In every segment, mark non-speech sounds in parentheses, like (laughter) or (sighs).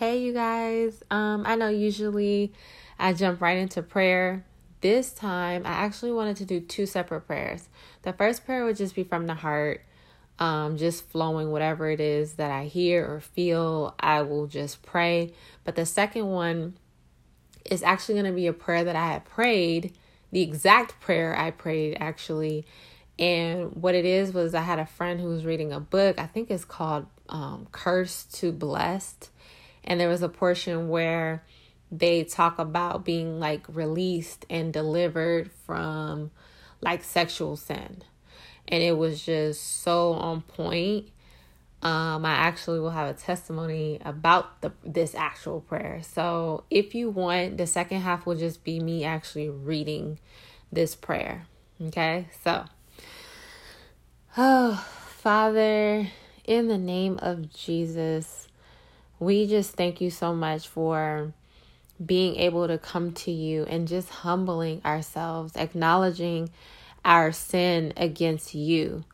Hey, you guys. Um, I know usually I jump right into prayer. This time, I actually wanted to do two separate prayers. The first prayer would just be from the heart, um, just flowing whatever it is that I hear or feel. I will just pray. But the second one is actually going to be a prayer that I had prayed, the exact prayer I prayed actually. And what it is was I had a friend who was reading a book. I think it's called um, Cursed to Blessed and there was a portion where they talk about being like released and delivered from like sexual sin. And it was just so on point. Um i actually will have a testimony about the this actual prayer. So if you want the second half will just be me actually reading this prayer. Okay? So oh (sighs) father in the name of jesus we just thank you so much for being able to come to you and just humbling ourselves, acknowledging our sin against you.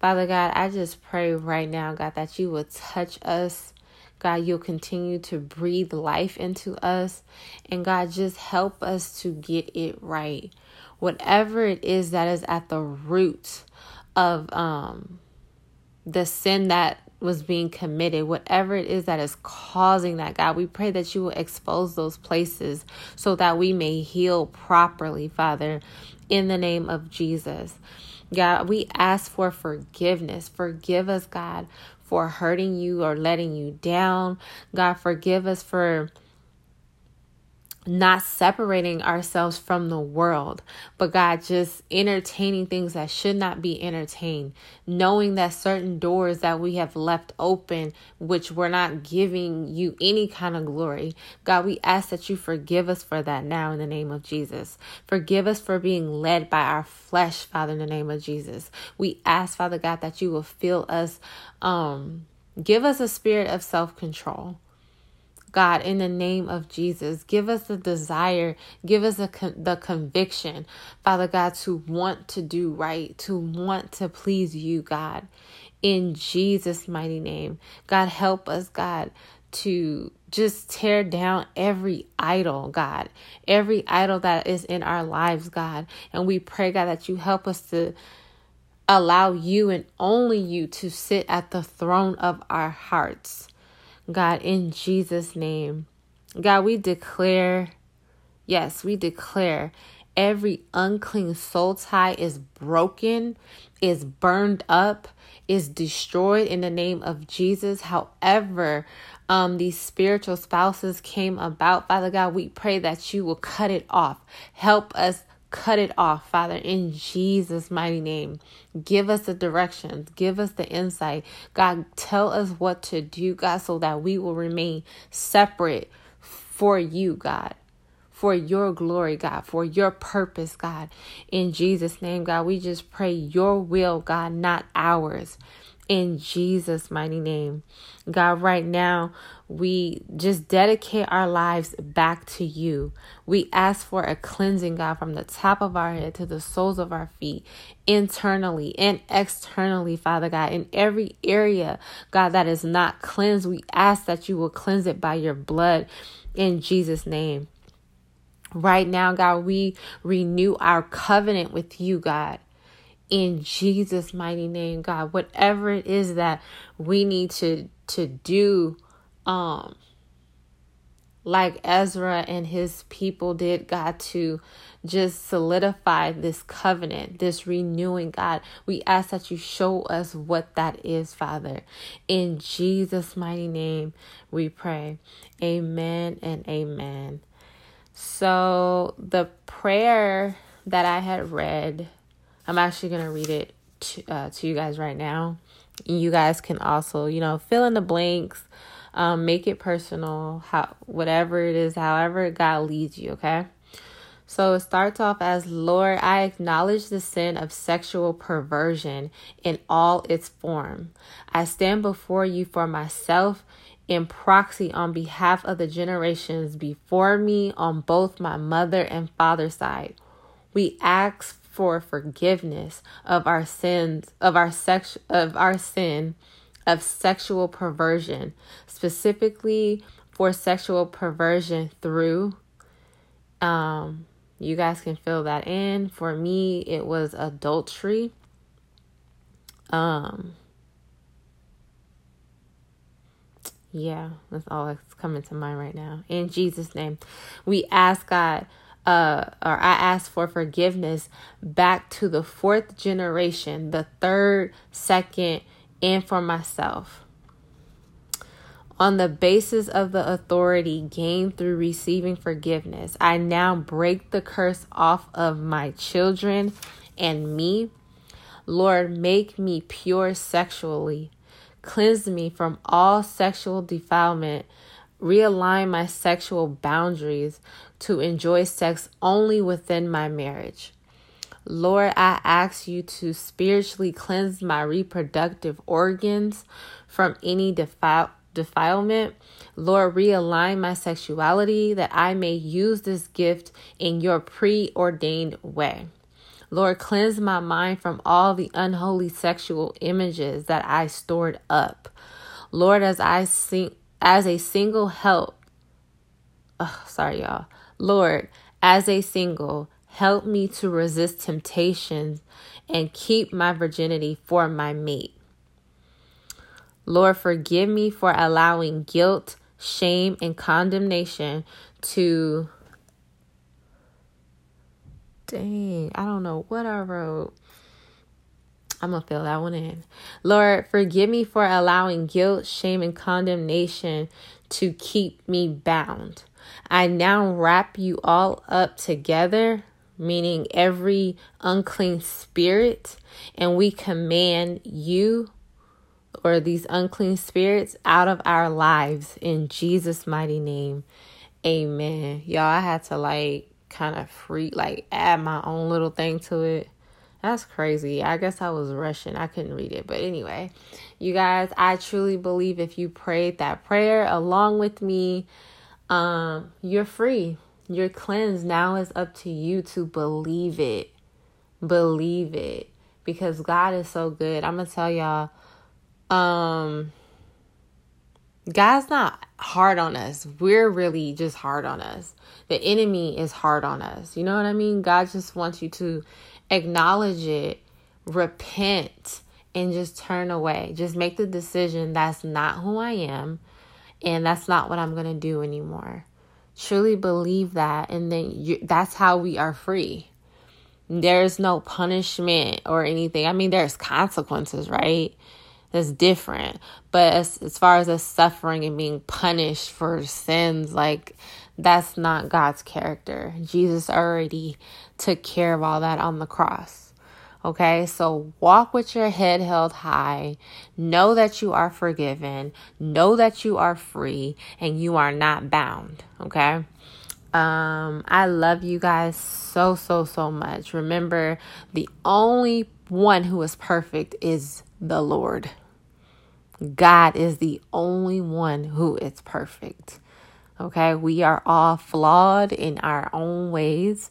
Father God, I just pray right now, God, that you will touch us. God, you'll continue to breathe life into us. And God, just help us to get it right. Whatever it is that is at the root of um the sin that was being committed, whatever it is that is causing that, God, we pray that you will expose those places so that we may heal properly, Father, in the name of Jesus. God, we ask for forgiveness. Forgive us, God, for hurting you or letting you down. God, forgive us for not separating ourselves from the world, but God, just entertaining things that should not be entertained, knowing that certain doors that we have left open, which we're not giving you any kind of glory. God, we ask that you forgive us for that now in the name of Jesus. Forgive us for being led by our flesh, Father, in the name of Jesus. We ask, Father God, that you will fill us, um, give us a spirit of self control. God, in the name of Jesus, give us the desire, give us the, con- the conviction, Father God, to want to do right, to want to please you, God, in Jesus' mighty name. God, help us, God, to just tear down every idol, God, every idol that is in our lives, God. And we pray, God, that you help us to allow you and only you to sit at the throne of our hearts. God, in Jesus' name. God, we declare, yes, we declare every unclean soul tie is broken, is burned up, is destroyed in the name of Jesus. However, um, these spiritual spouses came about, Father God, we pray that you will cut it off. Help us cut it off, Father, in Jesus' mighty name. Give us the directions, give us the insight. God, tell us what to do, God, so that we will remain separate for you, God. For your glory, God, for your purpose, God. In Jesus' name, God, we just pray your will, God, not ours in Jesus' mighty name. God, right now, we just dedicate our lives back to you. We ask for a cleansing, God, from the top of our head to the soles of our feet, internally and externally, Father God, in every area, God, that is not cleansed. We ask that you will cleanse it by your blood in Jesus' name. Right now, God, we renew our covenant with you, God in Jesus mighty name God. Whatever it is that we need to to do um like Ezra and his people did God to just solidify this covenant this renewing God. We ask that you show us what that is Father. In Jesus mighty name we pray. Amen and amen. So the prayer that I had read I'm actually going to read it to, uh, to you guys right now. You guys can also, you know, fill in the blanks, um, make it personal, how whatever it is, however God leads you, okay? So it starts off as Lord, I acknowledge the sin of sexual perversion in all its form. I stand before you for myself in proxy on behalf of the generations before me on both my mother and father's side. We ask for forgiveness of our sins, of our sex, of our sin of sexual perversion, specifically for sexual perversion through. Um, you guys can fill that in. For me, it was adultery. Um, yeah, that's all that's coming to mind right now. In Jesus' name, we ask God, uh, or I ask for forgiveness back to the fourth generation, the third, second, and for myself. On the basis of the authority gained through receiving forgiveness, I now break the curse off of my children and me. Lord, make me pure sexually. Cleanse me from all sexual defilement. Realign my sexual boundaries to enjoy sex only within my marriage. Lord, I ask you to spiritually cleanse my reproductive organs from any defile defilement. Lord, realign my sexuality that I may use this gift in your preordained way. Lord, cleanse my mind from all the unholy sexual images that I stored up. Lord, as I sing as a single help, oh, sorry, y'all. Lord, as a single, help me to resist temptations and keep my virginity for my mate. Lord, forgive me for allowing guilt, shame, and condemnation to. Dang, I don't know what I wrote. I'm going to fill that one in. Lord, forgive me for allowing guilt, shame, and condemnation to keep me bound. I now wrap you all up together, meaning every unclean spirit, and we command you or these unclean spirits out of our lives in Jesus' mighty name. Amen. Y'all, I had to like kind of free, like add my own little thing to it. That's crazy. I guess I was rushing. I couldn't read it. But anyway, you guys, I truly believe if you prayed that prayer along with me, um, you're free. You're cleansed. Now it's up to you to believe it. Believe it. Because God is so good. I'm to tell y'all um God's not hard on us. We're really just hard on us. The enemy is hard on us. You know what I mean? God just wants you to acknowledge it, repent, and just turn away. Just make the decision that's not who I am and that's not what I'm going to do anymore. Truly believe that and then you, that's how we are free. There's no punishment or anything. I mean, there's consequences, right? That's different. But as, as far as us suffering and being punished for sins, like that's not God's character. Jesus already took care of all that on the cross. Okay, so walk with your head held high. Know that you are forgiven. Know that you are free and you are not bound. Okay. Um, I love you guys so, so, so much. Remember, the only one who is perfect is the Lord. God is the only one who is perfect. Okay, we are all flawed in our own ways.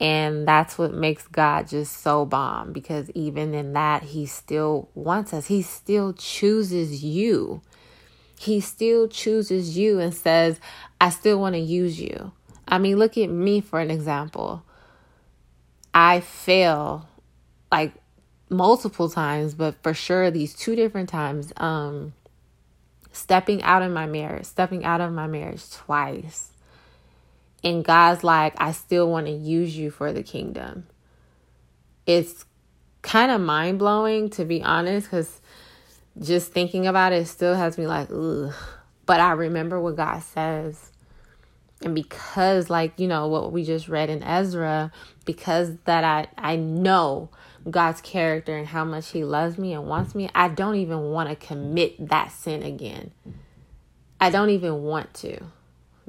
And that's what makes God just so bomb because even in that, He still wants us. He still chooses you. He still chooses you and says, I still want to use you. I mean, look at me for an example. I fail like multiple times, but for sure these two different times, um, stepping out of my marriage, stepping out of my marriage twice. And God's like, I still want to use you for the kingdom. It's kind of mind blowing to be honest, because just thinking about it still has me like, ugh. But I remember what God says. And because, like, you know, what we just read in Ezra, because that I, I know God's character and how much He loves me and wants me, I don't even want to commit that sin again. I don't even want to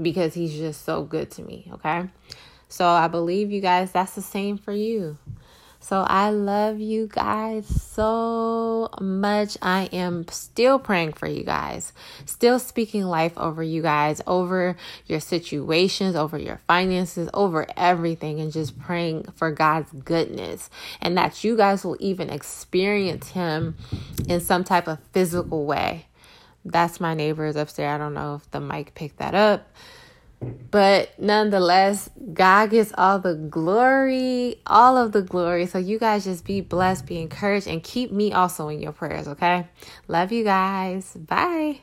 because He's just so good to me. Okay. So I believe you guys, that's the same for you. So I love you guys so much. I am still praying for you guys, still speaking life over you guys, over your situations, over your finances, over everything, and just praying for God's goodness and that you guys will even experience Him in some type of physical way that's my neighbors upstairs. I don't know if the mic picked that up. But nonetheless, God gets all the glory, all of the glory. So you guys just be blessed, be encouraged, and keep me also in your prayers, okay? Love you guys. Bye.